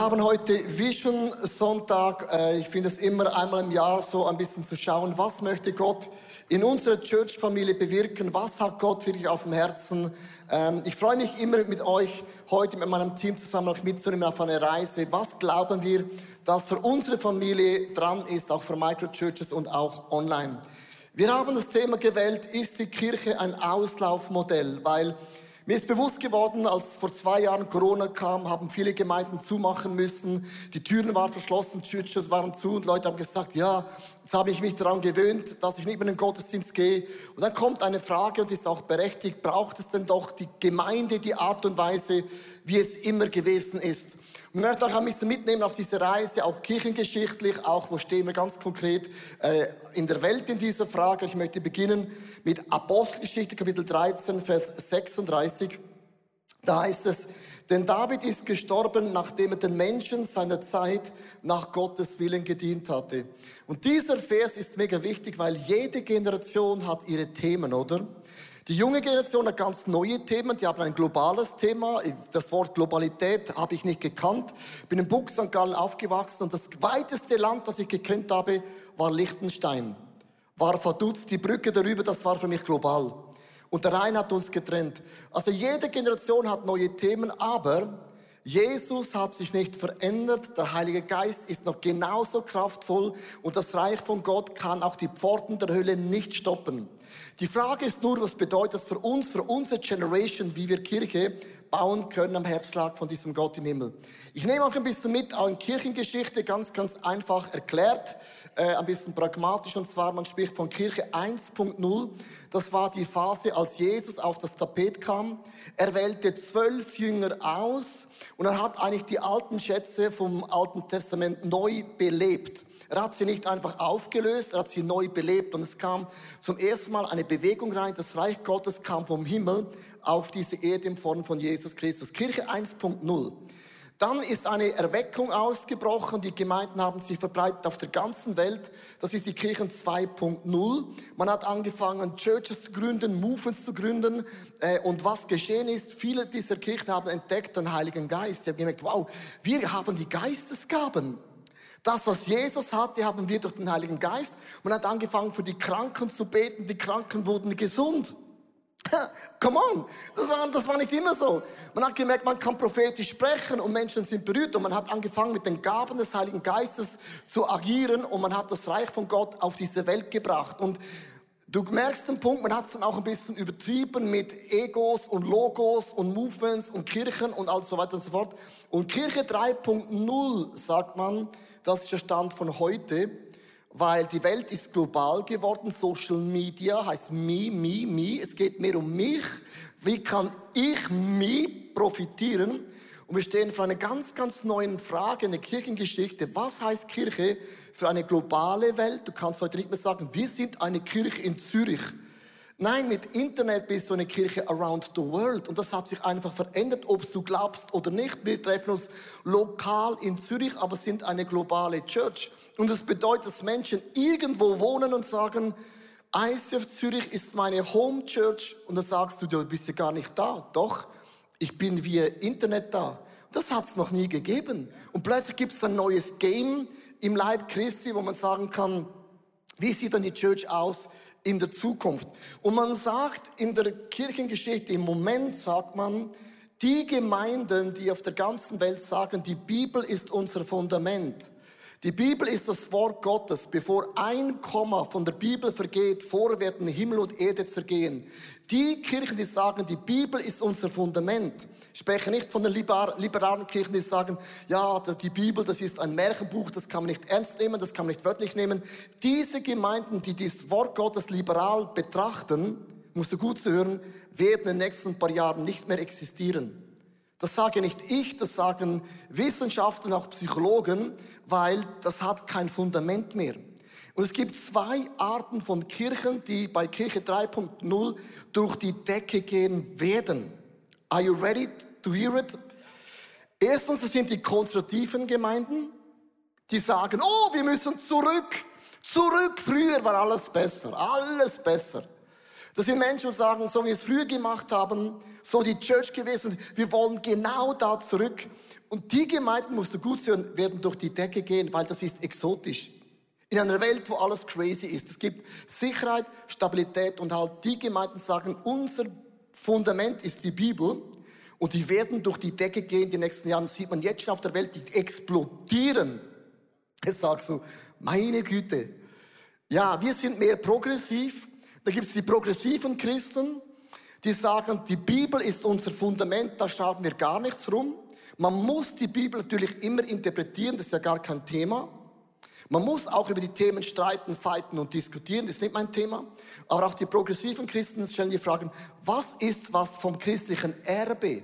Wir haben heute Vision Sonntag. Äh, ich finde es immer einmal im Jahr so ein bisschen zu schauen, was möchte Gott in unserer Church-Familie bewirken? Was hat Gott wirklich auf dem Herzen? Ähm, ich freue mich immer mit euch heute mit meinem Team zusammen euch mitzunehmen auf eine Reise. Was glauben wir, dass für unsere Familie dran ist, auch für Microchurches und auch online? Wir haben das Thema gewählt, ist die Kirche ein Auslaufmodell? Weil mir ist bewusst geworden, als vor zwei Jahren Corona kam, haben viele Gemeinden zumachen müssen. Die Türen waren verschlossen, Churches waren zu und Leute haben gesagt, ja, jetzt habe ich mich daran gewöhnt, dass ich nicht mehr in den Gottesdienst gehe. Und dann kommt eine Frage und ist auch berechtigt, braucht es denn doch die Gemeinde, die Art und Weise, wie es immer gewesen ist? Ich möchte euch ein bisschen mitnehmen auf diese Reise, auch kirchengeschichtlich, auch wo stehen wir ganz konkret äh, in der Welt in dieser Frage. Ich möchte beginnen mit Apostelgeschichte, Kapitel 13, Vers 36. Da heißt es, denn David ist gestorben, nachdem er den Menschen seiner Zeit nach Gottes Willen gedient hatte. Und dieser Vers ist mega wichtig, weil jede Generation hat ihre Themen, oder? Die junge Generation hat ganz neue Themen, die haben ein globales Thema. Das Wort Globalität habe ich nicht gekannt. Bin in Buch St. Gallen aufgewachsen und das weiteste Land, das ich gekannt habe, war Liechtenstein. War Vaduz, die Brücke darüber, das war für mich global. Und der Rhein hat uns getrennt. Also jede Generation hat neue Themen, aber Jesus hat sich nicht verändert, der Heilige Geist ist noch genauso kraftvoll und das Reich von Gott kann auch die Pforten der Hölle nicht stoppen. Die Frage ist nur, was bedeutet das für uns, für unsere Generation, wie wir Kirche bauen können am Herzschlag von diesem Gott im Himmel. Ich nehme auch ein bisschen mit an Kirchengeschichte, ganz, ganz einfach erklärt, äh, ein bisschen pragmatisch, und zwar, man spricht von Kirche 1.0. Das war die Phase, als Jesus auf das Tapet kam. Er wählte zwölf Jünger aus und er hat eigentlich die alten Schätze vom Alten Testament neu belebt. Er hat sie nicht einfach aufgelöst, er hat sie neu belebt und es kam zum ersten Mal eine Bewegung rein. Das Reich Gottes kam vom Himmel auf diese Erde in Form von Jesus Christus. Kirche 1.0. Dann ist eine Erweckung ausgebrochen. Die Gemeinden haben sich verbreitet auf der ganzen Welt. Das ist die Kirchen 2.0. Man hat angefangen, Churches zu gründen, Movements zu gründen. Äh, und was geschehen ist, viele dieser Kirchen haben entdeckt den Heiligen Geist. Sie haben gemerkt, wow, wir haben die Geistesgaben. Das, was Jesus hatte, haben wir durch den Heiligen Geist. Man hat angefangen, für die Kranken zu beten. Die Kranken wurden gesund. Come on, das war, das war nicht immer so. Man hat gemerkt, man kann prophetisch sprechen und Menschen sind berührt und man hat angefangen mit den Gaben des Heiligen Geistes zu agieren und man hat das Reich von Gott auf diese Welt gebracht. Und du merkst den Punkt, man hat es dann auch ein bisschen übertrieben mit Egos und Logos und Movements und Kirchen und all so weiter und so fort. Und Kirche 3.0 sagt man, das ist der Stand von heute, weil die Welt ist global geworden. Social Media heißt me, me, me. Es geht mehr um mich. Wie kann ich mich profitieren? Und wir stehen vor einer ganz, ganz neuen Frage in der Kirchengeschichte. Was heißt Kirche für eine globale Welt? Du kannst heute nicht mehr sagen, wir sind eine Kirche in Zürich. Nein, mit Internet bist du eine Kirche around the world. Und das hat sich einfach verändert, ob du glaubst oder nicht. Wir treffen uns lokal in Zürich, aber sind eine globale Church. Und das bedeutet, dass Menschen irgendwo wohnen und sagen, ICF Zürich ist meine Home Church. Und dann sagst du, du bist ja gar nicht da. Doch, ich bin via Internet da. Das hat es noch nie gegeben. Und plötzlich gibt es ein neues Game im Leib Christi, wo man sagen kann, wie sieht dann die Church aus? In der Zukunft. Und man sagt in der Kirchengeschichte, im Moment sagt man, die Gemeinden, die auf der ganzen Welt sagen, die Bibel ist unser Fundament. Die Bibel ist das Wort Gottes. Bevor ein Komma von der Bibel vergeht, vor werden Himmel und Erde zergehen. Die Kirchen, die sagen, die Bibel ist unser Fundament, ich spreche nicht von den liberalen Kirchen, die sagen, ja, die Bibel, das ist ein Märchenbuch, das kann man nicht ernst nehmen, das kann man nicht wörtlich nehmen. Diese Gemeinden, die das Wort Gottes liberal betrachten, musst du gut zuhören, werden in den nächsten paar Jahren nicht mehr existieren. Das sage nicht ich, das sagen Wissenschaftler und auch Psychologen, weil das hat kein Fundament mehr. Und es gibt zwei Arten von Kirchen, die bei Kirche 3.0 durch die Decke gehen werden. Are you ready to hear it? Erstens, das sind die konservativen Gemeinden, die sagen, oh, wir müssen zurück, zurück, früher war alles besser, alles besser. Das sind Menschen, die sagen, so wie wir es früher gemacht haben, so die Church gewesen, wir wollen genau da zurück. Und die Gemeinden, musst du gut sehen, werden durch die Decke gehen, weil das ist exotisch. In einer Welt, wo alles crazy ist. Es gibt Sicherheit, Stabilität und halt die Gemeinden sagen, unser Fundament ist die Bibel und die werden durch die Decke gehen die nächsten Jahre. Das sieht man jetzt schon auf der Welt, die explodieren. Jetzt sagst du, meine Güte. Ja, wir sind mehr progressiv. Da gibt es die progressiven Christen, die sagen, die Bibel ist unser Fundament, da schauen wir gar nichts rum. Man muss die Bibel natürlich immer interpretieren, das ist ja gar kein Thema. Man muss auch über die Themen streiten, fighten und diskutieren, das ist nicht mein Thema. Aber auch die progressiven Christen stellen die Fragen, was ist was vom christlichen Erbe?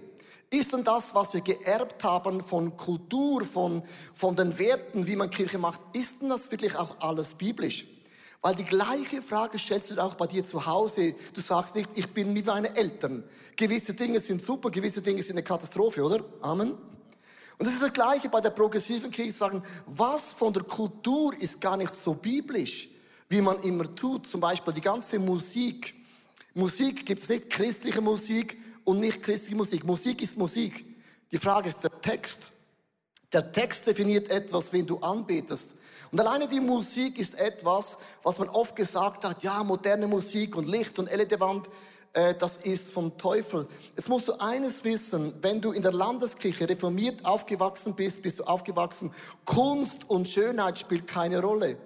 Ist denn das, was wir geerbt haben von Kultur, von, von den Werten, wie man Kirche macht, ist denn das wirklich auch alles biblisch? Weil die gleiche Frage stellst du auch bei dir zu Hause. Du sagst nicht, ich bin wie meine Eltern. Gewisse Dinge sind super, gewisse Dinge sind eine Katastrophe, oder? Amen. Und das ist das Gleiche bei der progressiven Kirche, sagen, was von der Kultur ist gar nicht so biblisch, wie man immer tut. Zum Beispiel die ganze Musik. Musik gibt es nicht christliche Musik und nicht christliche Musik. Musik ist Musik. Die Frage ist der Text. Der Text definiert etwas, wenn du anbetest. Und alleine die Musik ist etwas, was man oft gesagt hat, ja, moderne Musik und Licht und LED-Wand, äh, das ist vom Teufel. Jetzt musst du eines wissen, wenn du in der Landeskirche reformiert aufgewachsen bist, bist du aufgewachsen, Kunst und Schönheit spielt keine Rolle.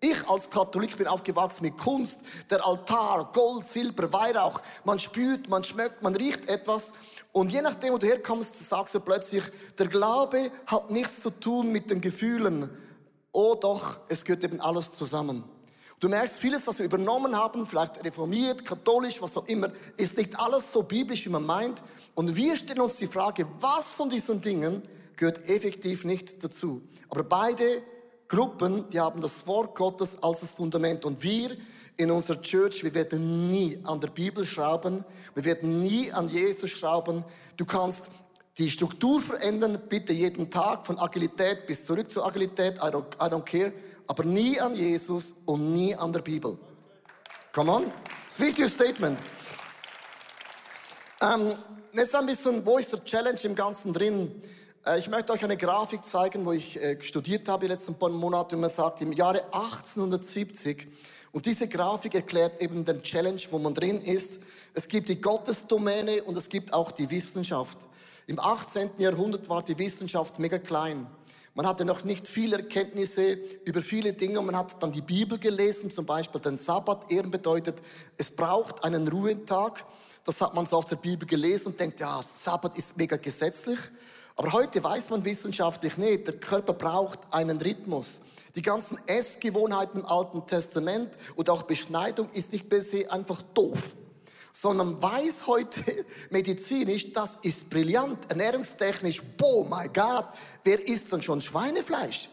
Ich als Katholik bin aufgewachsen mit Kunst, der Altar, Gold, Silber, Weihrauch. Man spürt, man schmeckt, man riecht etwas. Und je nachdem, wo du herkommst, sagst du plötzlich, der Glaube hat nichts zu tun mit den Gefühlen. Oh doch, es gehört eben alles zusammen. Du merkst, vieles, was wir übernommen haben, vielleicht reformiert, katholisch, was auch immer, ist nicht alles so biblisch, wie man meint. Und wir stellen uns die Frage, was von diesen Dingen gehört effektiv nicht dazu. Aber beide Gruppen, die haben das Wort Gottes als das Fundament. Und wir in unserer Church, wir werden nie an der Bibel schrauben, wir werden nie an Jesus schrauben. Du kannst die Struktur verändern, bitte jeden Tag, von Agilität bis zurück zur Agilität, I don't, I don't care, aber nie an Jesus und nie an der Bibel. Come on. Das ist ein wichtiges Statement. Ähm, jetzt ein bisschen, wo ist der Challenge im Ganzen drin? Äh, ich möchte euch eine Grafik zeigen, wo ich äh, studiert habe die letzten paar Monate und man sagt, im Jahre 1870, und diese Grafik erklärt eben den Challenge, wo man drin ist. Es gibt die Gottesdomäne und es gibt auch die Wissenschaft. Im 18. Jahrhundert war die Wissenschaft mega klein. Man hatte noch nicht viele Erkenntnisse über viele Dinge. Man hat dann die Bibel gelesen, zum Beispiel den Sabbat. Ehren bedeutet, es braucht einen Ruhetag. Das hat man so auf der Bibel gelesen und denkt, ja, Sabbat ist mega gesetzlich. Aber heute weiß man wissenschaftlich nicht, der Körper braucht einen Rhythmus. Die ganzen Essgewohnheiten im Alten Testament und auch Beschneidung ist nicht per se einfach doof, sondern weiß heute medizinisch, das ist brillant, ernährungstechnisch, boah, my God, wer isst denn schon Schweinefleisch?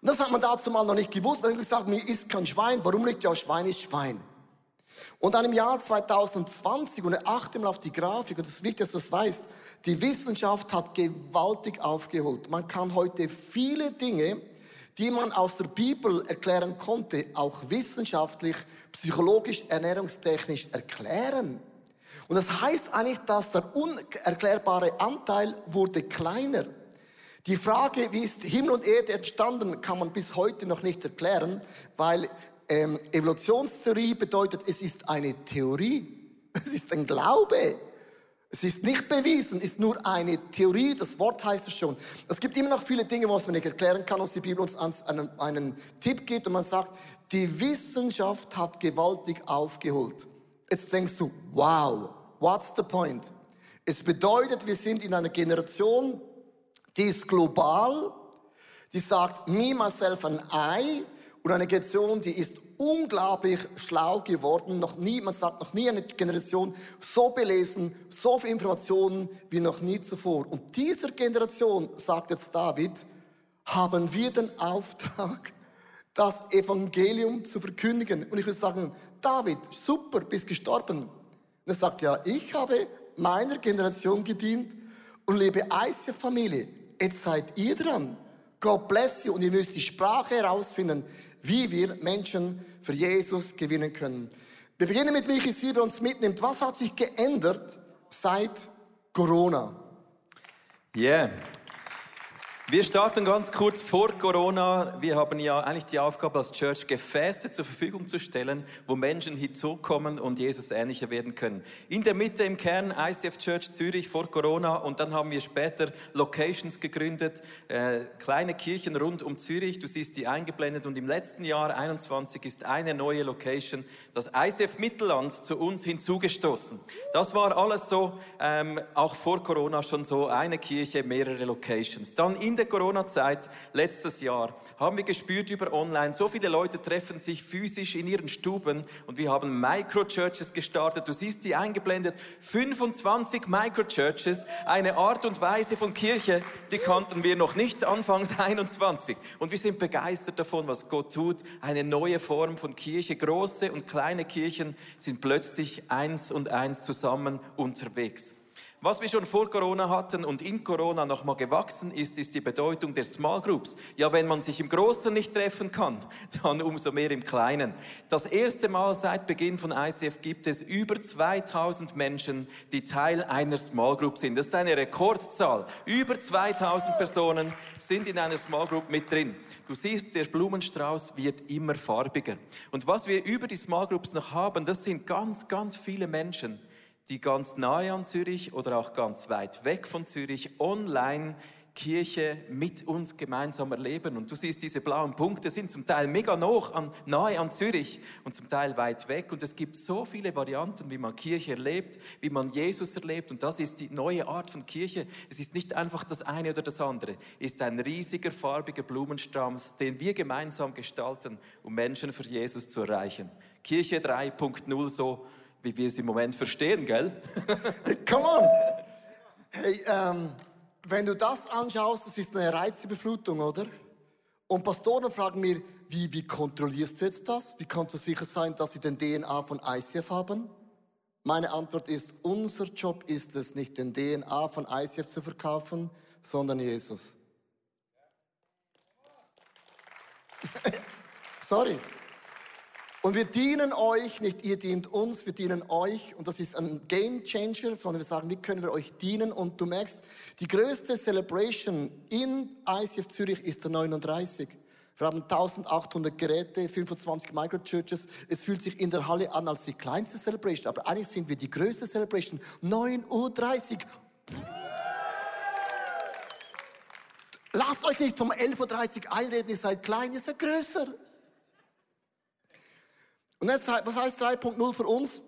Und das hat man dazu mal noch nicht gewusst. Man hat gesagt, mir isst kein Schwein. Warum nicht? Ja, Schwein ist Schwein. Und dann im Jahr 2020, und achte mal auf die Grafik, und das ist wichtig, dass du das weißt, die Wissenschaft hat gewaltig aufgeholt. Man kann heute viele Dinge, die man aus der Bibel erklären konnte, auch wissenschaftlich, psychologisch, ernährungstechnisch erklären. Und das heißt eigentlich, dass der unerklärbare Anteil wurde kleiner. Die Frage, wie ist Himmel und Erde entstanden, kann man bis heute noch nicht erklären, weil ähm, Evolutionstheorie bedeutet, es ist eine Theorie, es ist ein Glaube. Es ist nicht bewiesen, ist nur eine Theorie, das Wort heißt es schon. Es gibt immer noch viele Dinge, was man nicht erklären kann, und die Bibel uns einen, einen Tipp gibt und man sagt, die Wissenschaft hat gewaltig aufgeholt. Jetzt denkst du, wow, what's the point? Es bedeutet, wir sind in einer Generation, die ist global, die sagt, me, myself and I, und eine Generation, die ist unglaublich schlau geworden. Noch nie, man sagt, noch nie eine Generation so belesen, so viel Informationen wie noch nie zuvor. Und dieser Generation, sagt jetzt David, haben wir den Auftrag, das Evangelium zu verkündigen. Und ich würde sagen, David, super, bist gestorben. Und er sagt, ja, ich habe meiner Generation gedient und lebe ICF-Familie. Jetzt seid ihr dran. God bless you. Und ihr müsst die Sprache herausfinden, wie wir Menschen für Jesus gewinnen können. Wir beginnen mit Michi 7 uns mitnimmt. Was hat sich geändert seit Corona? Yeah. Wir starten ganz kurz vor Corona. Wir haben ja eigentlich die Aufgabe als Church Gefäße zur Verfügung zu stellen, wo Menschen hinzukommen und Jesus ähnlicher werden können. In der Mitte im Kern ICF Church Zürich vor Corona und dann haben wir später Locations gegründet, äh, kleine Kirchen rund um Zürich. Du siehst die eingeblendet und im letzten Jahr 21 ist eine neue Location, das ICF Mittelland, zu uns hinzugestoßen. Das war alles so, ähm, auch vor Corona schon so eine Kirche, mehrere Locations. Dann in der Corona-Zeit letztes Jahr haben wir gespürt über online, so viele Leute treffen sich physisch in ihren Stuben und wir haben Microchurches gestartet. Du siehst die eingeblendet, 25 Microchurches, eine Art und Weise von Kirche, die kannten wir noch nicht anfangs 21. Und wir sind begeistert davon, was Gott tut. Eine neue Form von Kirche. Große und kleine Kirchen sind plötzlich eins und eins zusammen unterwegs. Was wir schon vor Corona hatten und in Corona nochmal gewachsen ist, ist die Bedeutung der Small Groups. Ja, wenn man sich im Großen nicht treffen kann, dann umso mehr im Kleinen. Das erste Mal seit Beginn von ICF gibt es über 2000 Menschen, die Teil einer Small Group sind. Das ist eine Rekordzahl. Über 2000 Personen sind in einer Small Group mit drin. Du siehst, der Blumenstrauß wird immer farbiger. Und was wir über die Small Groups noch haben, das sind ganz, ganz viele Menschen, die ganz nahe an Zürich oder auch ganz weit weg von Zürich online Kirche mit uns gemeinsam erleben. Und du siehst, diese blauen Punkte sind zum Teil mega noch an, nahe an Zürich und zum Teil weit weg. Und es gibt so viele Varianten, wie man Kirche erlebt, wie man Jesus erlebt. Und das ist die neue Art von Kirche. Es ist nicht einfach das eine oder das andere. Es ist ein riesiger, farbiger Blumenstrauß, den wir gemeinsam gestalten, um Menschen für Jesus zu erreichen. Kirche 3.0 so wie wir es im Moment verstehen, gell? Come on! Hey, ähm, wenn du das anschaust, das ist eine Reizüberflutung, oder? Und Pastoren fragen mir, wie, wie kontrollierst du jetzt das? Wie kannst du sicher sein, dass sie den DNA von ICF haben? Meine Antwort ist, unser Job ist es, nicht den DNA von ICF zu verkaufen, sondern Jesus. Sorry. Und wir dienen euch, nicht ihr dient uns, wir dienen euch. Und das ist ein Game Changer, sondern wir sagen, wie können wir euch dienen? Und du merkst, die größte Celebration in ICF Zürich ist der 39. Wir haben 1800 Geräte, 25 Microchurches. Es fühlt sich in der Halle an als die kleinste Celebration, aber eigentlich sind wir die größte Celebration. 9.30 Uhr. Lasst euch nicht vom 11.30 Uhr einreden, ihr seid klein, ihr seid größer. Und jetzt, was heißt 3.0 für uns?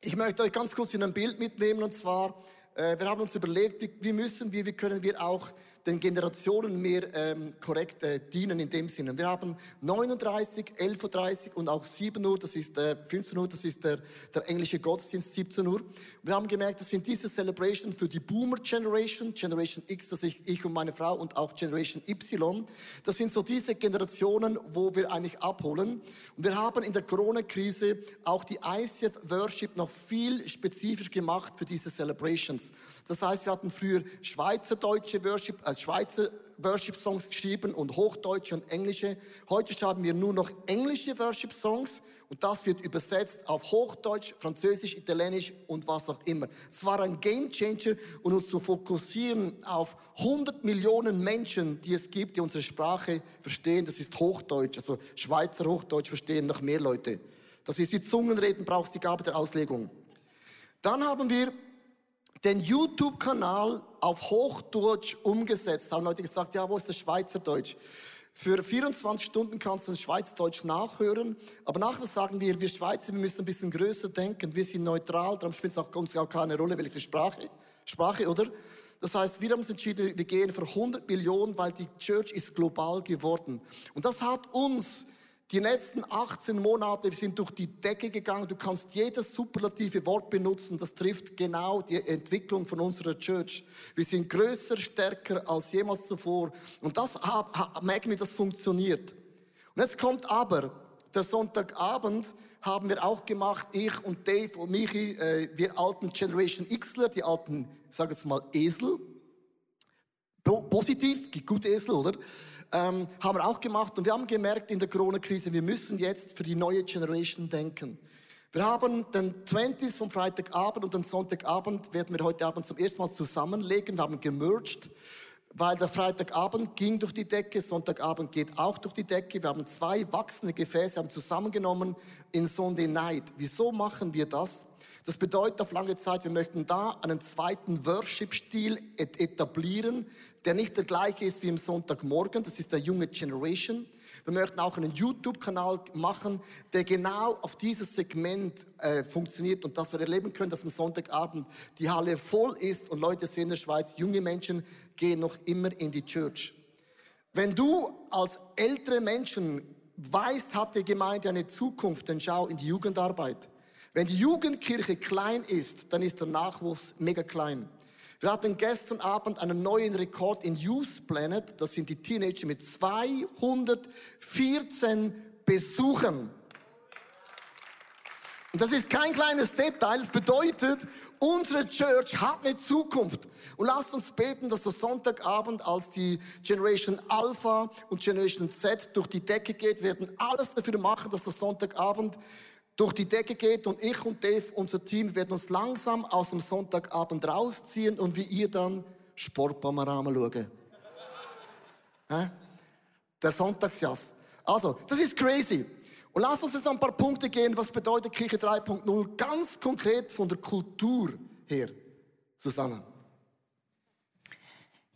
Ich möchte euch ganz kurz in ein Bild mitnehmen und zwar, äh, wir haben uns überlegt, wie, müssen wir, wie können wir auch den Generationen mehr ähm, korrekt äh, dienen in dem Sinne. Wir haben 39, 11.30 Uhr und auch 7 Uhr, das ist äh, 15 Uhr, das ist der, der englische Gottesdienst, 17 Uhr. Wir haben gemerkt, das sind diese Celebration für die Boomer Generation, Generation X, das ist ich und meine Frau und auch Generation Y. Das sind so diese Generationen, wo wir eigentlich abholen. Und wir haben in der Corona-Krise auch die ICF Worship noch viel spezifisch gemacht für diese Celebrations. Das heißt, wir hatten früher schweizerdeutsche Worship, äh, Schweizer Worship-Songs geschrieben und hochdeutsche und englische. Heute haben wir nur noch englische Worship-Songs und das wird übersetzt auf Hochdeutsch, Französisch, Italienisch und was auch immer. Es war ein Game Changer und uns zu fokussieren auf 100 Millionen Menschen, die es gibt, die unsere Sprache verstehen. Das ist Hochdeutsch, also Schweizer Hochdeutsch verstehen noch mehr Leute. Das ist wie Zungenreden, brauchst die Gabe der Auslegung. Dann haben wir den YouTube-Kanal auf Hochdeutsch umgesetzt. Haben Leute gesagt, ja, wo ist das Schweizerdeutsch? Für 24 Stunden kannst du ein Schweizerdeutsch nachhören, aber nachher sagen wir, wir Schweizer, wir müssen ein bisschen größer denken, wir sind neutral, darum spielt es auch, uns auch keine Rolle, welche Sprache, Sprache, oder? Das heißt, wir haben uns entschieden, wir gehen für 100 Millionen, weil die Church ist global geworden. Und das hat uns die letzten 18 Monate sind durch die Decke gegangen. Du kannst jedes superlative Wort benutzen. Das trifft genau die Entwicklung von unserer Church. Wir sind größer, stärker als jemals zuvor. Und das merken wir, das funktioniert. Und jetzt kommt aber, der Sonntagabend haben wir auch gemacht, ich und Dave und Michi, äh, wir alten Generation Xler, die alten, sage jetzt mal Esel. Positiv, gute Esel, oder? Ähm, haben wir auch gemacht und wir haben gemerkt in der Corona-Krise, wir müssen jetzt für die neue Generation denken. Wir haben den 20s vom Freitagabend und den Sonntagabend werden wir heute Abend zum ersten Mal zusammenlegen. Wir haben gemerged. weil der Freitagabend ging durch die Decke, Sonntagabend geht auch durch die Decke. Wir haben zwei wachsende Gefäße, haben zusammengenommen in Sunday Night. Wieso machen wir das? Das bedeutet auf lange Zeit, wir möchten da einen zweiten Worship-Stil etablieren, der nicht der gleiche ist wie im Sonntagmorgen. Das ist der junge Generation. Wir möchten auch einen YouTube-Kanal machen, der genau auf dieses Segment äh, funktioniert und dass wir erleben können, dass am Sonntagabend die Halle voll ist und Leute sehen in der Schweiz, junge Menschen gehen noch immer in die Church. Wenn du als ältere Menschen weißt, hat die Gemeinde eine Zukunft, dann schau in die Jugendarbeit. Wenn die Jugendkirche klein ist, dann ist der Nachwuchs mega klein. Wir hatten gestern Abend einen neuen Rekord in Youth Planet. Das sind die Teenager mit 214 Besuchen. Und das ist kein kleines Detail. Es bedeutet, unsere Church hat eine Zukunft. Und lasst uns beten, dass das Sonntagabend, als die Generation Alpha und Generation Z durch die Decke geht, werden alles dafür machen, dass das Sonntagabend durch die Decke geht und ich und Dave, unser Team, werden uns langsam aus dem Sonntagabend rausziehen und wie ihr dann Sportpanorama schauen. Der Sonntagsjass. Also, das ist crazy. Und lass uns jetzt ein paar Punkte gehen, was bedeutet Kirche 3.0 ganz konkret von der Kultur her. Susanne.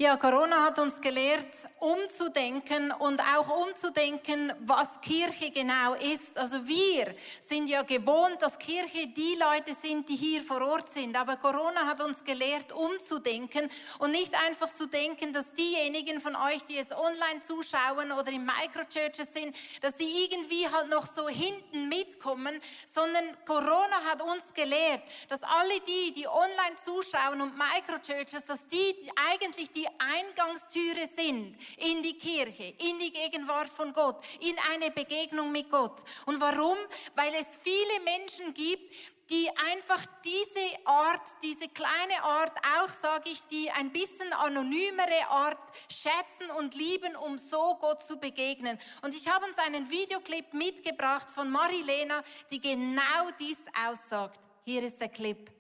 Ja, Corona hat uns gelehrt, umzudenken und auch umzudenken, was Kirche genau ist. Also wir sind ja gewohnt, dass Kirche die Leute sind, die hier vor Ort sind. Aber Corona hat uns gelehrt, umzudenken und nicht einfach zu denken, dass diejenigen von euch, die es online zuschauen oder in Microchurches sind, dass die irgendwie halt noch so hinten mitkommen, sondern Corona hat uns gelehrt, dass alle die, die online zuschauen und Microchurches, dass die eigentlich die Eingangstüre sind in die Kirche, in die Gegenwart von Gott, in eine Begegnung mit Gott. Und warum? Weil es viele Menschen gibt, die einfach diese Art, diese kleine Art, auch sage ich, die ein bisschen anonymere Art schätzen und lieben, um so Gott zu begegnen. Und ich habe uns einen Videoclip mitgebracht von Marilena, die genau dies aussagt. Hier ist der Clip.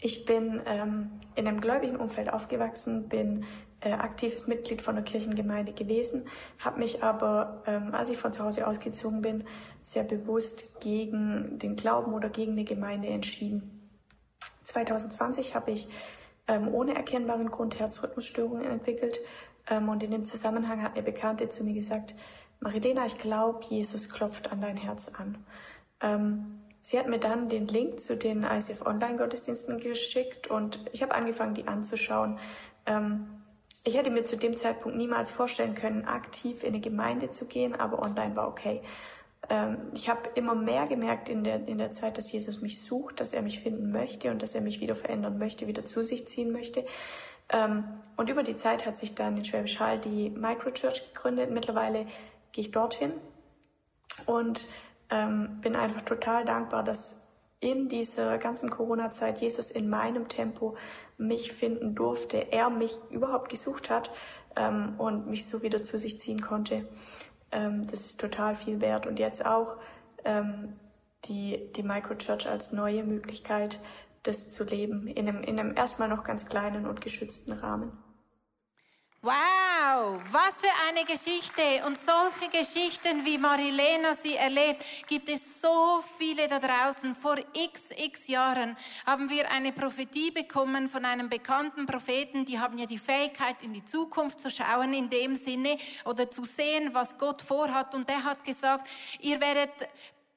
Ich bin ähm, in einem gläubigen Umfeld aufgewachsen, bin äh, aktives Mitglied von der Kirchengemeinde gewesen, habe mich aber, ähm, als ich von zu Hause ausgezogen bin, sehr bewusst gegen den Glauben oder gegen eine Gemeinde entschieden. 2020 habe ich ähm, ohne erkennbaren Grund Herzrhythmusstörungen entwickelt ähm, und in dem Zusammenhang hat eine Bekannte zu mir gesagt, Marilena, ich glaube, Jesus klopft an dein Herz an. Ähm, Sie hat mir dann den Link zu den ICF Online-Gottesdiensten geschickt und ich habe angefangen, die anzuschauen. Ähm, ich hätte mir zu dem Zeitpunkt niemals vorstellen können, aktiv in eine Gemeinde zu gehen, aber online war okay. Ähm, ich habe immer mehr gemerkt in der, in der Zeit, dass Jesus mich sucht, dass er mich finden möchte und dass er mich wieder verändern möchte, wieder zu sich ziehen möchte. Ähm, und über die Zeit hat sich dann in Schwäbisch Hall die Microchurch gegründet. Mittlerweile gehe ich dorthin und ähm, bin einfach total dankbar, dass in dieser ganzen Corona-Zeit Jesus in meinem Tempo mich finden durfte, er mich überhaupt gesucht hat ähm, und mich so wieder zu sich ziehen konnte. Ähm, das ist total viel wert. Und jetzt auch ähm, die, die Microchurch als neue Möglichkeit, das zu leben, in einem, in einem erstmal noch ganz kleinen und geschützten Rahmen. Wow, was für eine Geschichte. Und solche Geschichten, wie Marilena sie erlebt, gibt es so viele da draußen. Vor x, x Jahren haben wir eine Prophetie bekommen von einem bekannten Propheten. Die haben ja die Fähigkeit, in die Zukunft zu schauen, in dem Sinne, oder zu sehen, was Gott vorhat. Und der hat gesagt, ihr werdet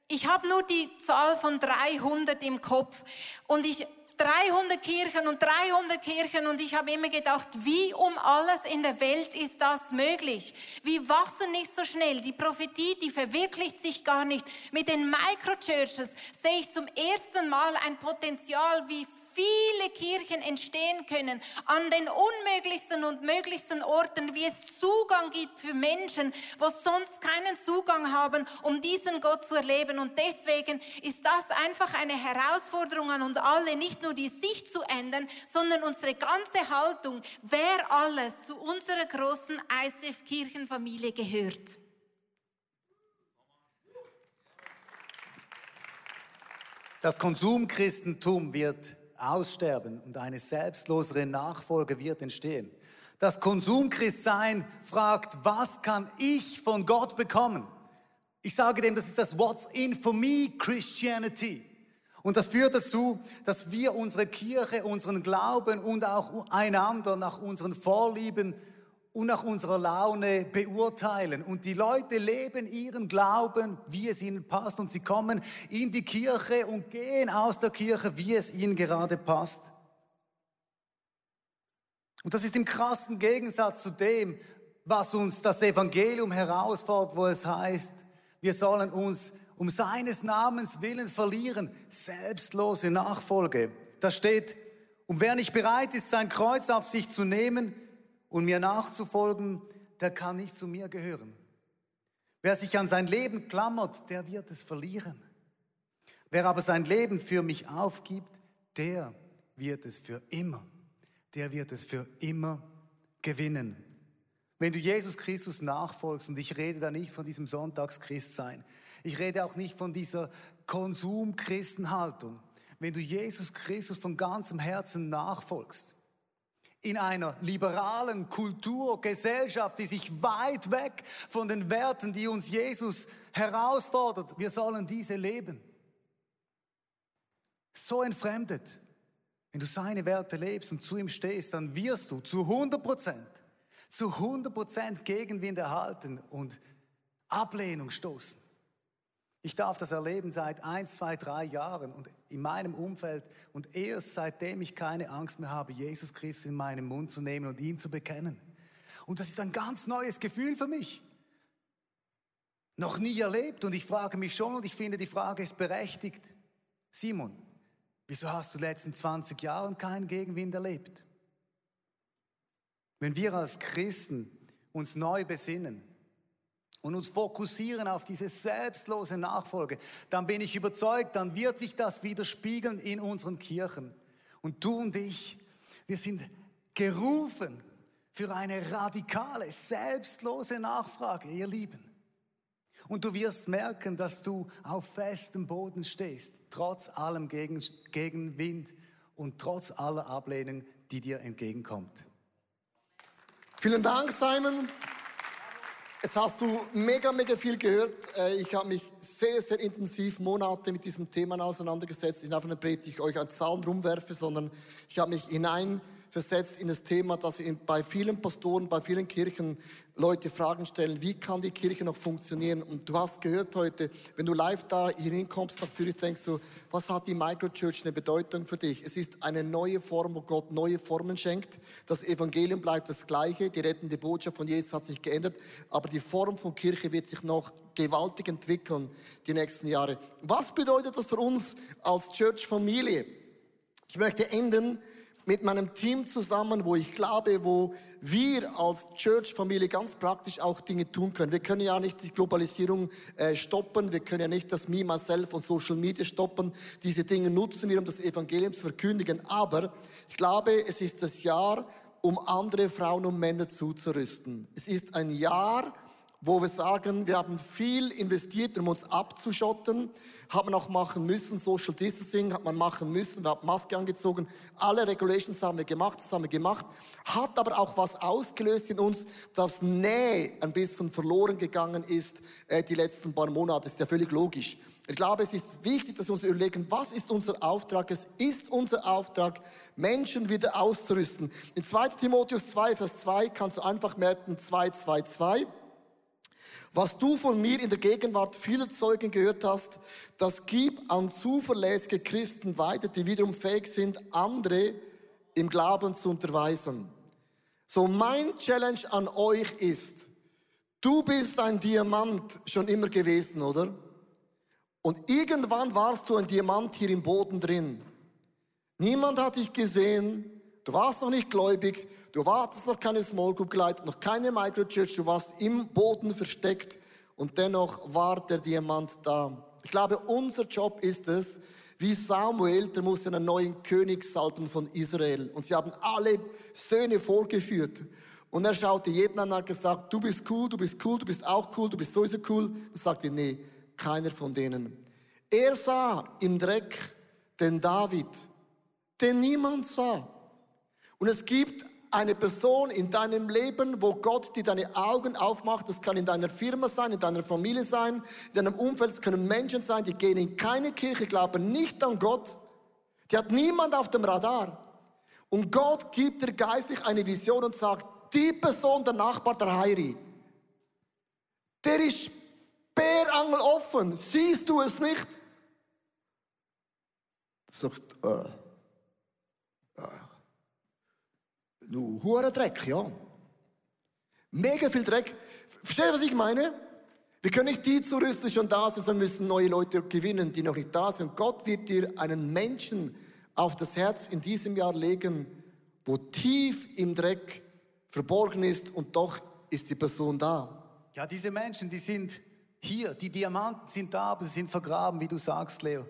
ich habe nur die Zahl von 300 im Kopf und ich 300 Kirchen und 300 Kirchen und ich habe immer gedacht, wie um alles in der Welt ist das möglich? Wie wachsen nicht so schnell? Die Prophetie, die verwirklicht sich gar nicht. Mit den Microchurches sehe ich zum ersten Mal ein Potenzial, wie viele Kirchen entstehen können an den unmöglichsten und möglichsten Orten, wie es Zugang gibt für Menschen, wo sonst keinen Zugang haben, um diesen Gott zu erleben. Und deswegen ist das einfach eine Herausforderung an uns alle, nicht nur die Sicht zu ändern, sondern unsere ganze Haltung, wer alles zu unserer großen ICF-Kirchenfamilie gehört. Das Konsumchristentum wird aussterben und eine selbstlosere Nachfolge wird entstehen. Das Konsumchristsein fragt, was kann ich von Gott bekommen? Ich sage dem, das ist das What's in for me Christianity. Und das führt dazu, dass wir unsere Kirche, unseren Glauben und auch einander nach unseren Vorlieben und nach unserer Laune beurteilen. Und die Leute leben ihren Glauben, wie es ihnen passt. Und sie kommen in die Kirche und gehen aus der Kirche, wie es ihnen gerade passt. Und das ist im krassen Gegensatz zu dem, was uns das Evangelium herausfordert, wo es heißt, wir sollen uns um seines Namens willen verlieren, selbstlose Nachfolge. Da steht, und wer nicht bereit ist, sein Kreuz auf sich zu nehmen und mir nachzufolgen, der kann nicht zu mir gehören. Wer sich an sein Leben klammert, der wird es verlieren. Wer aber sein Leben für mich aufgibt, der wird es für immer, der wird es für immer gewinnen. Wenn du Jesus Christus nachfolgst, und ich rede da nicht von diesem Sonntagschristsein, ich rede auch nicht von dieser Konsumchristenhaltung. Wenn du Jesus Christus von ganzem Herzen nachfolgst, in einer liberalen Kultur, Gesellschaft, die sich weit weg von den Werten, die uns Jesus herausfordert, wir sollen diese leben. So entfremdet. Wenn du seine Werte lebst und zu ihm stehst, dann wirst du zu 100 Prozent zu 100% Gegenwind erhalten und Ablehnung stoßen. Ich darf das erleben seit ein, zwei, drei Jahren und in meinem Umfeld und erst seitdem ich keine Angst mehr habe, Jesus Christus in meinen Mund zu nehmen und ihn zu bekennen. Und das ist ein ganz neues Gefühl für mich. Noch nie erlebt und ich frage mich schon und ich finde, die Frage ist berechtigt. Simon, wieso hast du die letzten 20 Jahre keinen Gegenwind erlebt? Wenn wir als Christen uns neu besinnen und uns fokussieren auf diese selbstlose Nachfolge, dann bin ich überzeugt, dann wird sich das widerspiegeln in unseren Kirchen. Und du und ich, wir sind gerufen für eine radikale, selbstlose Nachfrage, ihr Lieben. Und du wirst merken, dass du auf festem Boden stehst, trotz allem Gegenwind und trotz aller Ablehnung, die dir entgegenkommt. Vielen Dank, Simon. Es hast du mega, mega viel gehört. Äh, ich habe mich sehr, sehr intensiv Monate mit diesem Thema auseinandergesetzt. Ich nicht einfach eine Predigt, die ich euch an Zahlen rumwerfe, sondern ich habe mich hinein versetzt in das Thema, dass bei vielen Pastoren, bei vielen Kirchen Leute Fragen stellen, wie kann die Kirche noch funktionieren? Und du hast gehört heute, wenn du live da hier hinkommst nach Zürich, denkst du, was hat die Microchurch eine Bedeutung für dich? Es ist eine neue Form, wo Gott neue Formen schenkt. Das Evangelium bleibt das gleiche, die rettende Botschaft von Jesus hat sich geändert, aber die Form von Kirche wird sich noch gewaltig entwickeln die nächsten Jahre. Was bedeutet das für uns als Church-Familie? Ich möchte enden mit meinem Team zusammen, wo ich glaube, wo wir als Church-Familie ganz praktisch auch Dinge tun können. Wir können ja nicht die Globalisierung äh, stoppen, wir können ja nicht das Me, Myself und Social Media stoppen. Diese Dinge nutzen wir, um das Evangelium zu verkündigen. Aber ich glaube, es ist das Jahr, um andere Frauen und Männer zuzurüsten. Es ist ein Jahr, wo wir sagen, wir haben viel investiert, um uns abzuschotten, hat man auch machen müssen, Social Distancing hat man machen müssen, wir haben Maske angezogen, alle Regulations haben wir gemacht, das haben wir gemacht, hat aber auch was ausgelöst in uns, dass Nähe ein bisschen verloren gegangen ist äh, die letzten paar Monate, ist ja völlig logisch. Ich glaube, es ist wichtig, dass wir uns überlegen, was ist unser Auftrag? Es ist unser Auftrag, Menschen wieder auszurüsten. In 2 Timotheus 2, Vers 2 kannst du einfach merken, 2, 2, 2. Was du von mir in der Gegenwart vieler Zeugen gehört hast, das gib an zuverlässige Christen weiter, die wiederum fähig sind, andere im Glauben zu unterweisen. So mein Challenge an euch ist, du bist ein Diamant schon immer gewesen, oder? Und irgendwann warst du ein Diamant hier im Boden drin. Niemand hat dich gesehen, du warst noch nicht gläubig, Du wartest noch keine Small Group geleitet, noch keine Microchurch, du warst im Boden versteckt und dennoch war der Diamant da. Ich glaube, unser Job ist es, wie Samuel, der musste einen neuen König salben von Israel. Und sie haben alle Söhne vorgeführt. Und er schaute jeden an und hat gesagt, du bist cool, du bist cool, du bist auch cool, du bist sowieso cool. Dann sagte nee, keiner von denen. Er sah im Dreck den David, den niemand sah. Und es gibt eine Person in deinem Leben, wo Gott dir deine Augen aufmacht. Das kann in deiner Firma sein, in deiner Familie sein, in deinem Umfeld. Es können Menschen sein, die gehen in keine Kirche, glauben nicht an Gott. Die hat niemand auf dem Radar. Und Gott gibt dir geistlich eine Vision und sagt, die Person, der Nachbar, der Heiri, der ist Bärangel offen. Siehst du es nicht? Sagt, äh, äh, nu, hure Dreck, ja. Mega viel Dreck. Verstehst du, was ich meine? Wir können nicht die zurüsten, die schon da sind, sondern müssen neue Leute gewinnen, die noch nicht da sind. Und Gott wird dir einen Menschen auf das Herz in diesem Jahr legen, wo tief im Dreck verborgen ist und doch ist die Person da. Ja, diese Menschen, die sind hier, die Diamanten sind da, aber sie sind vergraben, wie du sagst, Leo.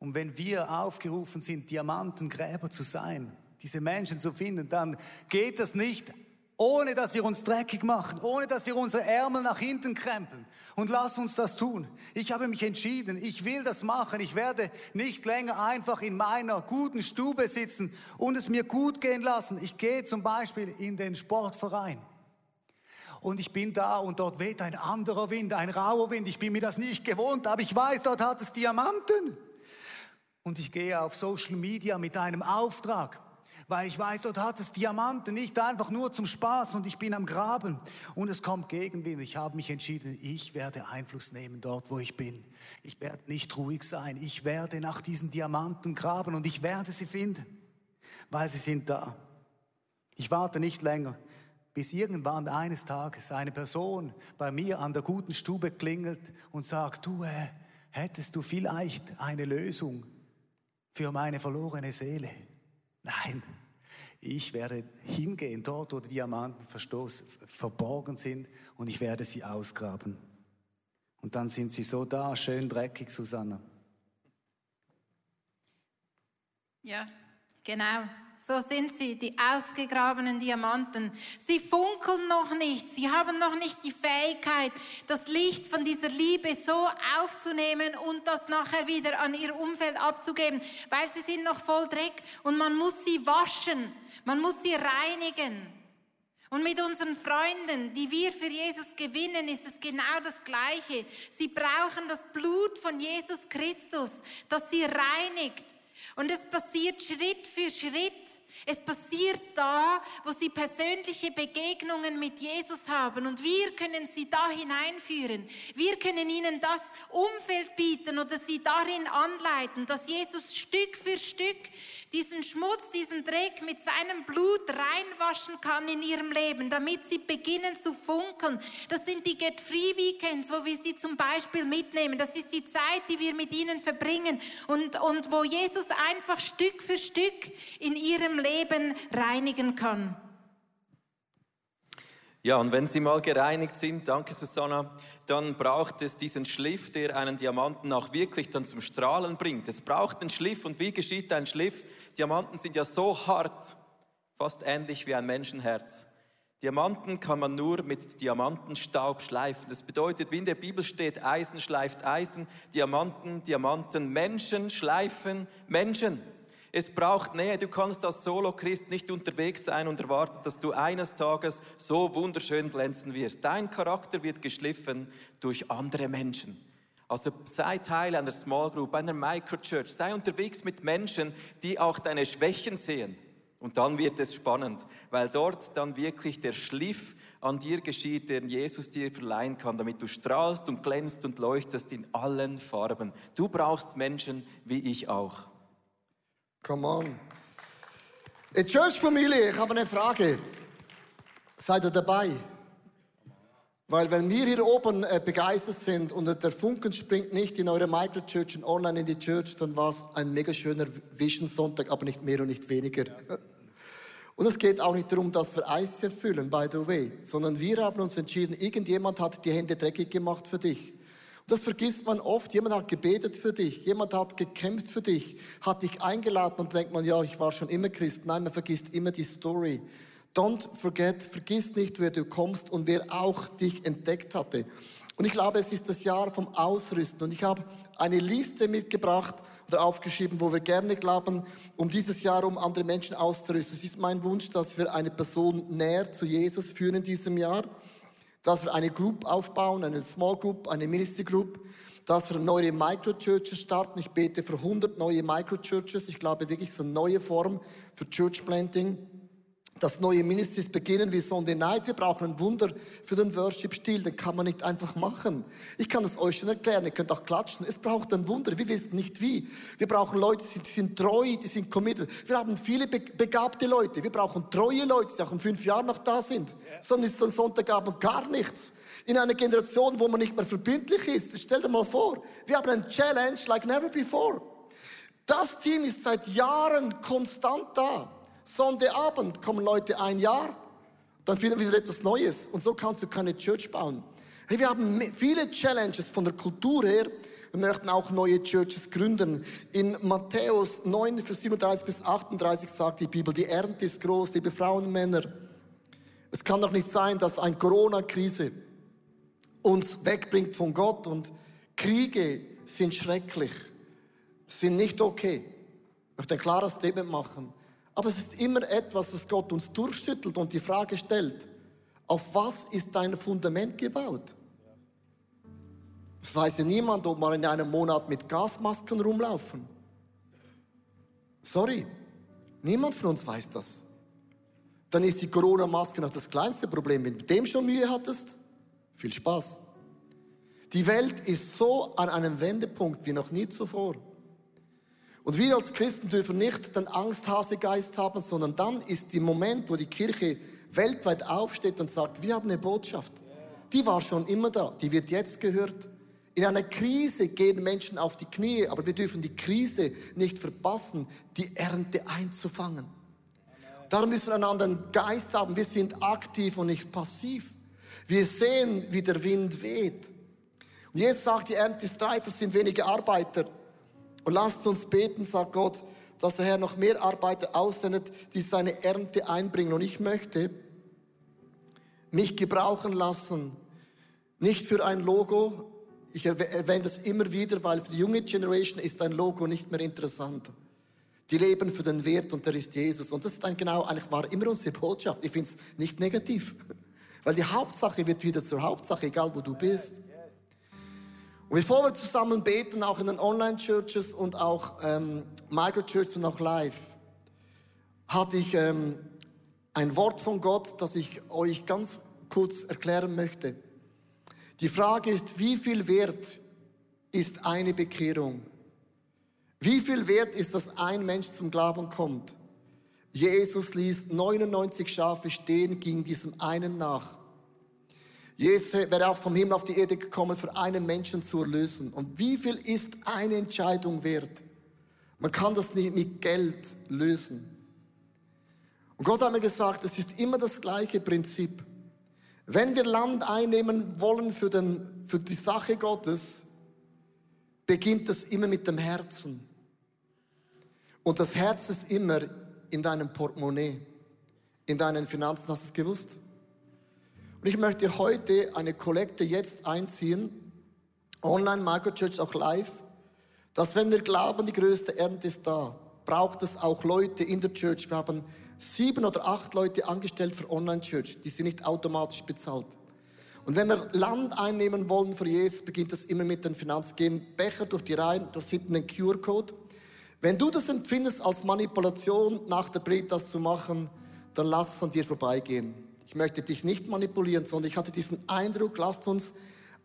Und wenn wir aufgerufen sind, Diamantengräber zu sein, diese Menschen zu finden, dann geht das nicht, ohne dass wir uns dreckig machen, ohne dass wir unsere Ärmel nach hinten krempeln. Und lass uns das tun. Ich habe mich entschieden, ich will das machen. Ich werde nicht länger einfach in meiner guten Stube sitzen und es mir gut gehen lassen. Ich gehe zum Beispiel in den Sportverein. Und ich bin da und dort weht ein anderer Wind, ein rauer Wind. Ich bin mir das nicht gewohnt, aber ich weiß, dort hat es Diamanten. Und ich gehe auf Social Media mit einem Auftrag, weil ich weiß, dort hat es Diamanten, nicht einfach nur zum Spaß und ich bin am Graben und es kommt Gegenwind. Ich habe mich entschieden, ich werde Einfluss nehmen dort, wo ich bin. Ich werde nicht ruhig sein. Ich werde nach diesen Diamanten graben und ich werde sie finden, weil sie sind da. Ich warte nicht länger, bis irgendwann eines Tages eine Person bei mir an der guten Stube klingelt und sagt, du, äh, hättest du vielleicht eine Lösung für meine verlorene Seele. Nein, ich werde hingehen dort, wo die Diamanten verborgen sind und ich werde sie ausgraben. Und dann sind sie so da, schön dreckig, Susanna. Ja, genau. So sind sie, die ausgegrabenen Diamanten. Sie funkeln noch nicht. Sie haben noch nicht die Fähigkeit, das Licht von dieser Liebe so aufzunehmen und das nachher wieder an ihr Umfeld abzugeben, weil sie sind noch voll Dreck und man muss sie waschen. Man muss sie reinigen. Und mit unseren Freunden, die wir für Jesus gewinnen, ist es genau das Gleiche. Sie brauchen das Blut von Jesus Christus, das sie reinigt, und es passiert Schritt für Schritt. Es passiert da, wo sie persönliche Begegnungen mit Jesus haben und wir können sie da hineinführen. Wir können ihnen das Umfeld bieten oder sie darin anleiten, dass Jesus Stück für Stück diesen Schmutz, diesen Dreck mit seinem Blut reinwaschen kann in ihrem Leben, damit sie beginnen zu funkeln. Das sind die Get Free Weekends, wo wir sie zum Beispiel mitnehmen. Das ist die Zeit, die wir mit ihnen verbringen und, und wo Jesus einfach Stück für Stück in ihrem Leben Leben reinigen kann. Ja, und wenn sie mal gereinigt sind, danke Susanna, dann braucht es diesen Schliff, der einen Diamanten auch wirklich dann zum Strahlen bringt. Es braucht einen Schliff. Und wie geschieht ein Schliff? Diamanten sind ja so hart, fast ähnlich wie ein Menschenherz. Diamanten kann man nur mit Diamantenstaub schleifen. Das bedeutet, wie in der Bibel steht, Eisen schleift Eisen, Diamanten, Diamanten, Menschen schleifen Menschen. Es braucht Nähe. Du kannst als Solo-Christ nicht unterwegs sein und erwarten, dass du eines Tages so wunderschön glänzen wirst. Dein Charakter wird geschliffen durch andere Menschen. Also sei Teil einer Small Group, einer Microchurch. Sei unterwegs mit Menschen, die auch deine Schwächen sehen. Und dann wird es spannend, weil dort dann wirklich der Schliff an dir geschieht, den Jesus dir verleihen kann, damit du strahlst und glänzt und leuchtest in allen Farben. Du brauchst Menschen wie ich auch. Come on. In Church-Familie, ich habe eine Frage. Seid ihr dabei? Weil wenn wir hier oben äh, begeistert sind und der Funken springt nicht in eure Microchurch und online in die Church, dann war es ein mega schöner Vision Sonntag, aber nicht mehr und nicht weniger. Und es geht auch nicht darum, dass wir Eis erfüllen, by the way, sondern wir haben uns entschieden, irgendjemand hat die Hände dreckig gemacht für dich. Das vergisst man oft. Jemand hat gebetet für dich, jemand hat gekämpft für dich, hat dich eingeladen und denkt man, ja, ich war schon immer Christ. Nein, man vergisst immer die Story. Don't forget, vergiss nicht, wer du kommst und wer auch dich entdeckt hatte. Und ich glaube, es ist das Jahr vom Ausrüsten. Und ich habe eine Liste mitgebracht oder aufgeschrieben, wo wir gerne glauben, um dieses Jahr, um andere Menschen auszurüsten. Es ist mein Wunsch, dass wir eine Person näher zu Jesus führen in diesem Jahr, dass wir eine Group aufbauen, eine Small Group, eine Ministry Group, dass wir neue Microchurches starten. Ich bete für 100 neue Microchurches. Ich glaube wirklich, es ist eine neue Form für Church Planting dass neue Ministries beginnen wie Sunday Night. Wir brauchen ein Wunder für den Worship-Stil. Den kann man nicht einfach machen. Ich kann es euch schon erklären. Ihr könnt auch klatschen. Es braucht ein Wunder. Wir wissen nicht wie. Wir brauchen Leute, die sind treu, die sind committed. Wir haben viele begabte Leute. Wir brauchen treue Leute, die auch in fünf Jahren noch da sind. Sonst ist am Sonntagabend gar nichts. In einer Generation, wo man nicht mehr verbindlich ist. Stell dir mal vor. Wir haben eine Challenge like never before. Das Team ist seit Jahren konstant da. Sonntagabend kommen Leute ein Jahr, dann finden wir wieder etwas Neues. Und so kannst du keine Church bauen. Hey, wir haben viele Challenges von der Kultur her. Wir möchten auch neue Churches gründen. In Matthäus 9, Vers 37 bis 38 sagt die Bibel, die Ernte ist groß, liebe Frauen und Männer. Es kann doch nicht sein, dass eine Corona-Krise uns wegbringt von Gott und Kriege sind schrecklich, sind nicht okay. Ich möchte ein klares Statement machen. Aber es ist immer etwas, was Gott uns durchschüttelt und die Frage stellt, auf was ist dein Fundament gebaut? Es weiß ja niemand, ob wir in einem Monat mit Gasmasken rumlaufen. Sorry, niemand von uns weiß das. Dann ist die Corona-Maske noch das kleinste Problem. Wenn du dem schon Mühe hattest, viel Spaß. Die Welt ist so an einem Wendepunkt wie noch nie zuvor. Und wir als Christen dürfen nicht den Angsthasegeist haben, sondern dann ist der Moment, wo die Kirche weltweit aufsteht und sagt, wir haben eine Botschaft. Die war schon immer da, die wird jetzt gehört. In einer Krise gehen Menschen auf die Knie, aber wir dürfen die Krise nicht verpassen, die Ernte einzufangen. Darum müssen wir einen Geist haben. Wir sind aktiv und nicht passiv. Wir sehen, wie der Wind weht. Und jetzt sagt, die Ernte ist reif, es sind wenige Arbeiter. Und lasst uns beten, sagt Gott, dass der Herr noch mehr Arbeiter aussendet, die seine Ernte einbringen. Und ich möchte mich gebrauchen lassen, nicht für ein Logo. Ich erwähne das immer wieder, weil für die junge Generation ist ein Logo nicht mehr interessant. Die leben für den Wert und der ist Jesus. Und das ist dann genau, eigentlich war immer unsere Botschaft. Ich finde es nicht negativ. Weil die Hauptsache wird wieder zur Hauptsache, egal wo du bist. Und bevor wir zusammen beten, auch in den Online-Churches und auch ähm, Micro-Churches und auch live, hatte ich ähm, ein Wort von Gott, das ich euch ganz kurz erklären möchte. Die Frage ist, wie viel wert ist eine Bekehrung? Wie viel wert ist, dass ein Mensch zum Glauben kommt? Jesus ließ 99 Schafe stehen, ging diesem einen nach. Jesus wäre auch vom Himmel auf die Erde gekommen, für einen Menschen zu erlösen. Und wie viel ist eine Entscheidung wert? Man kann das nicht mit Geld lösen. Und Gott hat mir gesagt, es ist immer das gleiche Prinzip. Wenn wir Land einnehmen wollen für, den, für die Sache Gottes, beginnt das immer mit dem Herzen. Und das Herz ist immer in deinem Portemonnaie, in deinen Finanzen. Hast du es gewusst? Und ich möchte heute eine Kollekte jetzt einziehen, online, Microchurch, auch live, dass wenn wir glauben, die größte Ernte ist da, braucht es auch Leute in der Church. Wir haben sieben oder acht Leute angestellt für Online-Church, die sind nicht automatisch bezahlt. Und wenn wir Land einnehmen wollen für Jesus, beginnt das immer mit den Finanzen. Gehen Becher durch die Reihen, da hinten einen QR-Code. Wenn du das empfindest als Manipulation, nach der Predigt das zu machen, dann lass es an dir vorbeigehen. Ich möchte dich nicht manipulieren, sondern ich hatte diesen Eindruck, lasst uns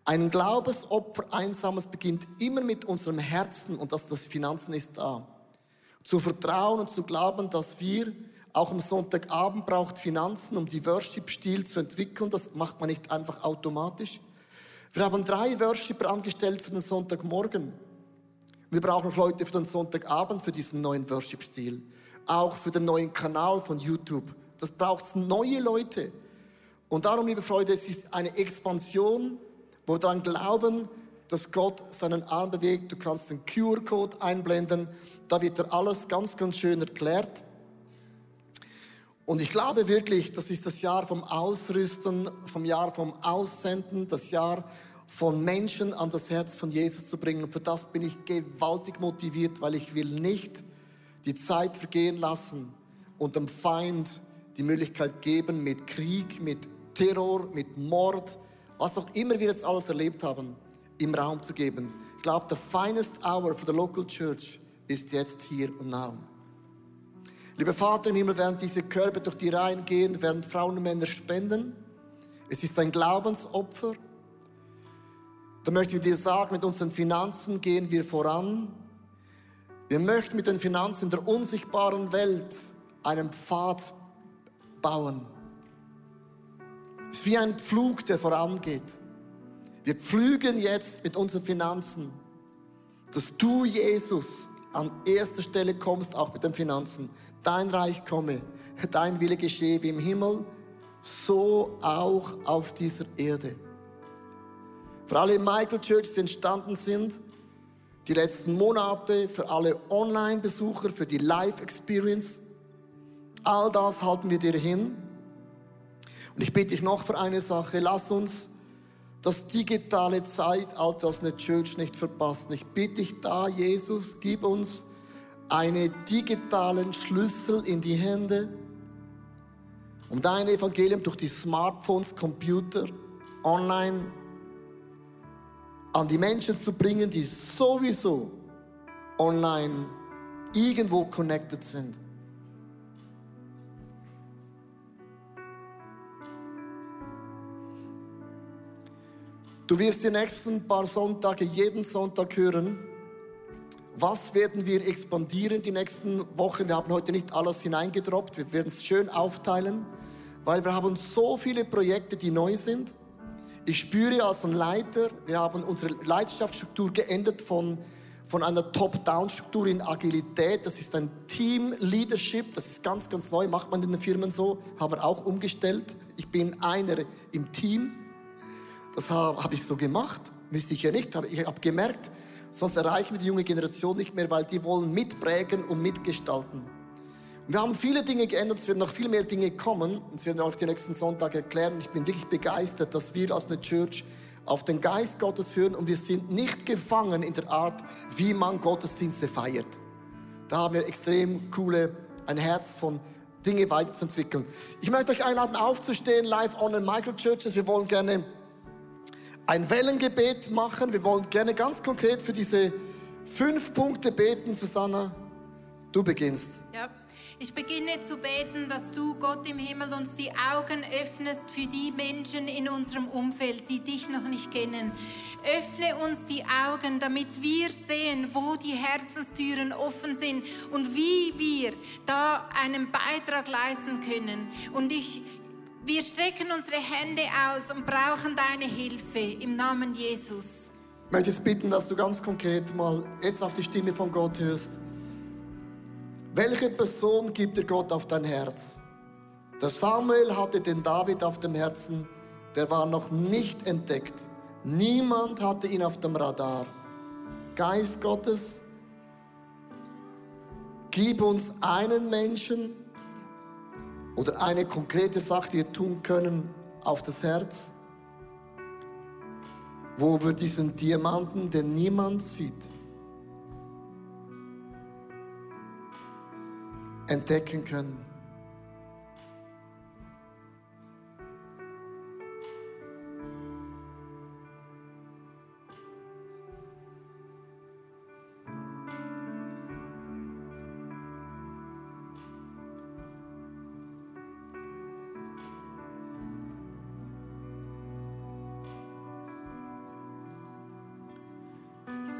ein Glaubensopfer einsammeln. Es beginnt immer mit unserem Herzen und dass das Finanzen ist da. Zu vertrauen und zu glauben, dass wir auch am Sonntagabend braucht Finanzen, um die Worship-Stil zu entwickeln. Das macht man nicht einfach automatisch. Wir haben drei Worshipper angestellt für den Sonntagmorgen. Wir brauchen auch Leute für den Sonntagabend für diesen neuen Worship-Stil. Auch für den neuen Kanal von YouTube. Das braucht neue Leute. Und darum, liebe Freunde, es ist eine Expansion, wo wir daran glauben, dass Gott seinen Arm bewegt. Du kannst den QR-Code einblenden. Da wird dir alles ganz, ganz schön erklärt. Und ich glaube wirklich, das ist das Jahr vom Ausrüsten, vom Jahr vom Aussenden, das Jahr von Menschen an das Herz von Jesus zu bringen. Und für das bin ich gewaltig motiviert, weil ich will nicht die Zeit vergehen lassen und dem Feind die Möglichkeit geben, mit Krieg, mit Terror, mit Mord, was auch immer wir jetzt alles erlebt haben, im Raum zu geben. Ich glaube, the finest hour for the local church ist jetzt hier und now. Lieber Vater im Himmel, während diese Körbe durch die Reihen gehen, während Frauen und Männer spenden, es ist ein Glaubensopfer. Da möchten wir dir sagen, mit unseren Finanzen gehen wir voran. Wir möchten mit den Finanzen in der unsichtbaren Welt einen Pfad bauen. Es ist wie ein Flug, der vorangeht. Wir pflügen jetzt mit unseren Finanzen, dass du, Jesus, an erster Stelle kommst, auch mit den Finanzen. Dein Reich komme, dein Wille geschehe wie im Himmel, so auch auf dieser Erde. Für alle Michael Churches, die entstanden sind, die letzten Monate, für alle Online-Besucher, für die Live-Experience, all das halten wir dir hin. Und ich bitte dich noch für eine Sache, lass uns das digitale Zeitalter als eine Church nicht verpassen. Ich bitte dich da, Jesus, gib uns einen digitalen Schlüssel in die Hände, um dein Evangelium durch die Smartphones, Computer, online an die Menschen zu bringen, die sowieso online irgendwo connected sind. Du wirst die nächsten paar Sonntage, jeden Sonntag hören, was werden wir expandieren die nächsten Wochen. Wir haben heute nicht alles hineingedroppt, wir werden es schön aufteilen, weil wir haben so viele Projekte, die neu sind. Ich spüre als ein Leiter, wir haben unsere Leiterschaftsstruktur geändert von, von einer Top-Down-Struktur in Agilität. Das ist ein Team-Leadership, das ist ganz, ganz neu, macht man in den Firmen so, haben wir auch umgestellt. Ich bin einer im Team. Das habe hab ich so gemacht, müsste ich ja nicht, aber ich habe gemerkt, sonst erreichen wir die junge Generation nicht mehr, weil die wollen mitprägen und mitgestalten. Wir haben viele Dinge geändert, es werden noch viel mehr Dinge kommen, und das werden wir auch die nächsten Sonntage erklären. Ich bin wirklich begeistert, dass wir als eine Church auf den Geist Gottes hören und wir sind nicht gefangen in der Art, wie man Gottesdienste feiert. Da haben wir extrem coole, ein Herz von Dinge weiterzuentwickeln. Ich möchte euch einladen, aufzustehen, live on in Microchurches. Wir wollen gerne ein Wellengebet machen. Wir wollen gerne ganz konkret für diese fünf Punkte beten. Susanna, du beginnst. Ja. Ich beginne zu beten, dass du, Gott im Himmel, uns die Augen öffnest für die Menschen in unserem Umfeld, die dich noch nicht kennen. Öffne uns die Augen, damit wir sehen, wo die Herzenstüren offen sind und wie wir da einen Beitrag leisten können. Und ich wir strecken unsere Hände aus und brauchen deine Hilfe im Namen Jesus. Ich möchte es bitten, dass du ganz konkret mal jetzt auf die Stimme von Gott hörst. Welche Person gibt dir Gott auf dein Herz? Der Samuel hatte den David auf dem Herzen, der war noch nicht entdeckt. Niemand hatte ihn auf dem Radar. Geist Gottes, gib uns einen Menschen, oder eine konkrete Sache, die wir tun können, auf das Herz, wo wir diesen Diamanten, den niemand sieht, entdecken können.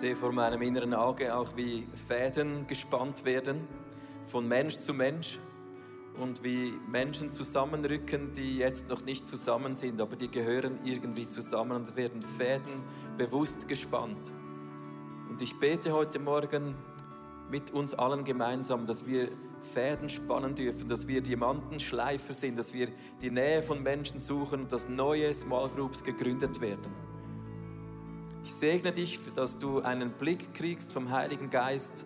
Sehe vor meinem inneren Auge auch, wie Fäden gespannt werden von Mensch zu Mensch und wie Menschen zusammenrücken, die jetzt noch nicht zusammen sind, aber die gehören irgendwie zusammen und werden Fäden bewusst gespannt. Und ich bete heute Morgen mit uns allen gemeinsam, dass wir Fäden spannen dürfen, dass wir Diamantenschleifer sind, dass wir die Nähe von Menschen suchen und dass neue Small Groups gegründet werden. Ich segne dich, dass du einen Blick kriegst vom Heiligen Geist,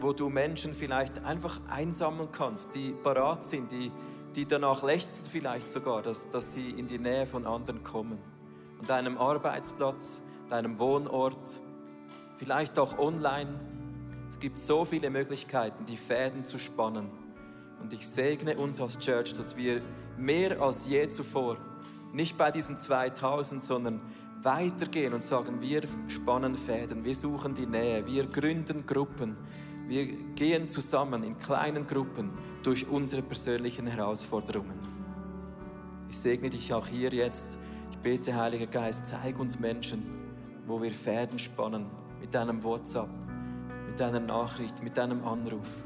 wo du Menschen vielleicht einfach einsammeln kannst, die parat sind, die, die danach lechzen vielleicht sogar, dass, dass sie in die Nähe von anderen kommen. an deinem Arbeitsplatz, deinem Wohnort, vielleicht auch online. Es gibt so viele Möglichkeiten, die Fäden zu spannen. Und ich segne uns als Church, dass wir mehr als je zuvor, nicht bei diesen 2000, sondern weitergehen und sagen, wir spannen Fäden, wir suchen die Nähe, wir gründen Gruppen, wir gehen zusammen in kleinen Gruppen durch unsere persönlichen Herausforderungen. Ich segne dich auch hier jetzt. Ich bete, Heiliger Geist, zeig uns Menschen, wo wir Fäden spannen mit deinem WhatsApp, mit deiner Nachricht, mit deinem Anruf,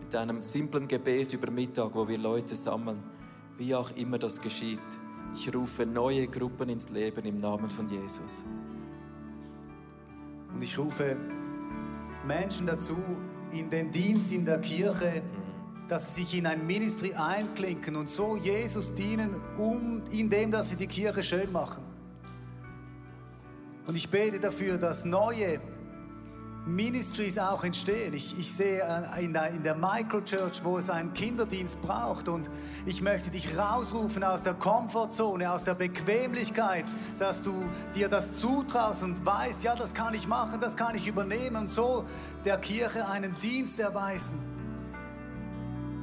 mit deinem simplen Gebet über Mittag, wo wir Leute sammeln, wie auch immer das geschieht. Ich rufe neue Gruppen ins Leben im Namen von Jesus. Und ich rufe Menschen dazu, in den Dienst in der Kirche, dass sie sich in ein Ministry einklinken und so Jesus dienen, um, indem dass sie die Kirche schön machen. Und ich bete dafür, dass neue Ministries auch entstehen. Ich, ich sehe äh, in der, in der Microchurch, wo es einen Kinderdienst braucht. Und ich möchte dich rausrufen aus der Komfortzone, aus der Bequemlichkeit, dass du dir das zutraust und weißt, ja, das kann ich machen, das kann ich übernehmen und so der Kirche einen Dienst erweisen.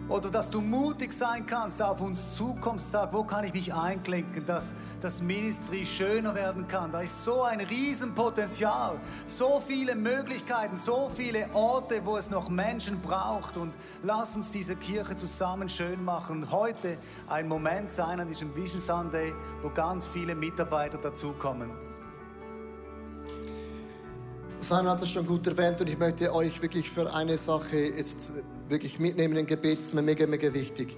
Oder dass du mutig sein kannst, auf uns zukommst, sag, wo kann ich mich einklinken, dass das Ministry schöner werden kann. Da ist so ein Riesenpotenzial, so viele Möglichkeiten, so viele Orte, wo es noch Menschen braucht. Und lass uns diese Kirche zusammen schön machen. Heute ein Moment sein an diesem Vision Sunday, wo ganz viele Mitarbeiter dazukommen. Simon hat es schon gut erwähnt und ich möchte euch wirklich für eine Sache jetzt wirklich mitnehmen im Gebet, ist mir mega, mega wichtig.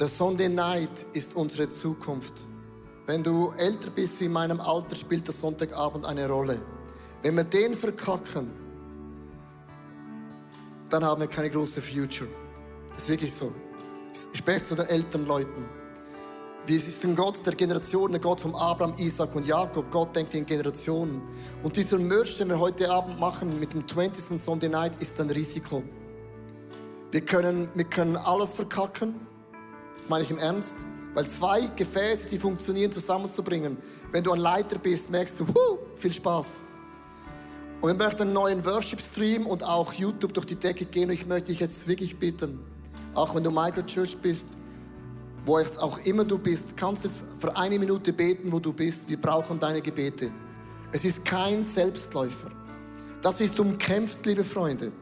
Der Sunday Night ist unsere Zukunft. Wenn du älter bist wie in meinem Alter, spielt der Sonntagabend eine Rolle. Wenn wir den verkacken, dann haben wir keine große Future. Das ist wirklich so. Ich spreche zu den älteren Leuten. Es ist ein Gott der Generationen, der Gott von Abraham, Isaac und Jakob. Gott denkt in Generationen. Und dieser Merch, den wir heute Abend machen mit dem 20. Sunday Night, ist ein Risiko. Wir können, wir können alles verkacken. Das meine ich im Ernst. Weil zwei Gefäße, die funktionieren, zusammenzubringen. Wenn du ein Leiter bist, merkst du, huh, viel Spaß. Und wir möchten einen neuen Worship-Stream und auch YouTube durch die Decke gehen. Und ich möchte dich jetzt wirklich bitten, auch wenn du Microchurch bist, wo es auch immer du bist, kannst du für eine Minute beten, wo du bist. Wir brauchen deine Gebete. Es ist kein Selbstläufer. Das ist umkämpft, liebe Freunde.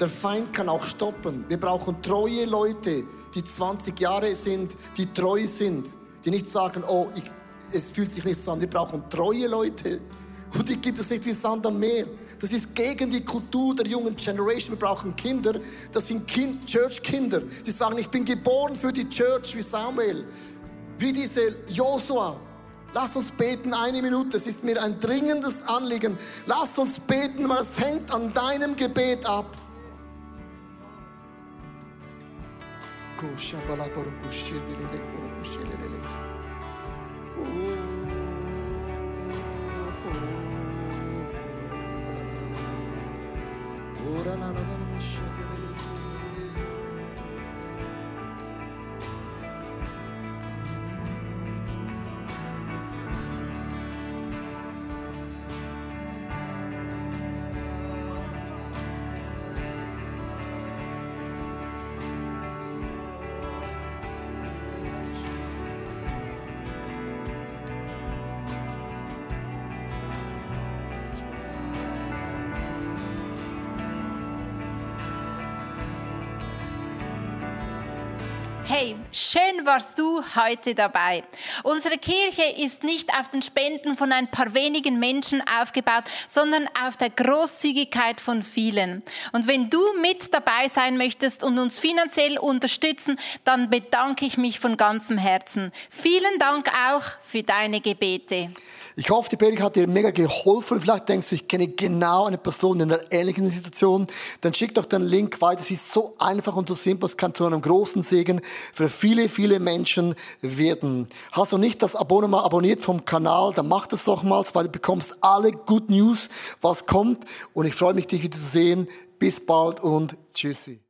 Der Feind kann auch stoppen. Wir brauchen treue Leute, die 20 Jahre sind, die treu sind, die nicht sagen, oh, ich, es fühlt sich nicht so an. Wir brauchen treue Leute. Und die gibt es nicht wie Sand am Meer. Das ist gegen die Kultur der jungen Generation. Wir brauchen Kinder. Das sind kind, Church-Kinder, die sagen, ich bin geboren für die Church wie Samuel, wie diese Josua. Lass uns beten eine Minute. Es ist mir ein dringendes Anliegen. Lass uns beten, weil es hängt an deinem Gebet ab. Oh. Schön warst du heute dabei. Unsere Kirche ist nicht auf den Spenden von ein paar wenigen Menschen aufgebaut, sondern auf der Großzügigkeit von vielen. Und wenn du mit dabei sein möchtest und uns finanziell unterstützen, dann bedanke ich mich von ganzem Herzen. Vielen Dank auch für deine Gebete. Ich hoffe, die Predigt hat dir mega geholfen. Vielleicht denkst du, ich kenne genau eine Person in einer ähnlichen Situation. Dann schick doch den Link weiter. Es ist so einfach und so simpel. Es kann zu einem großen Segen für viele, viele Menschen werden. Hast du nicht das Abonnement abonniert vom Kanal, dann mach das doch mal, weil du bekommst alle Good News, was kommt. Und ich freue mich, dich wieder zu sehen. Bis bald und tschüssi.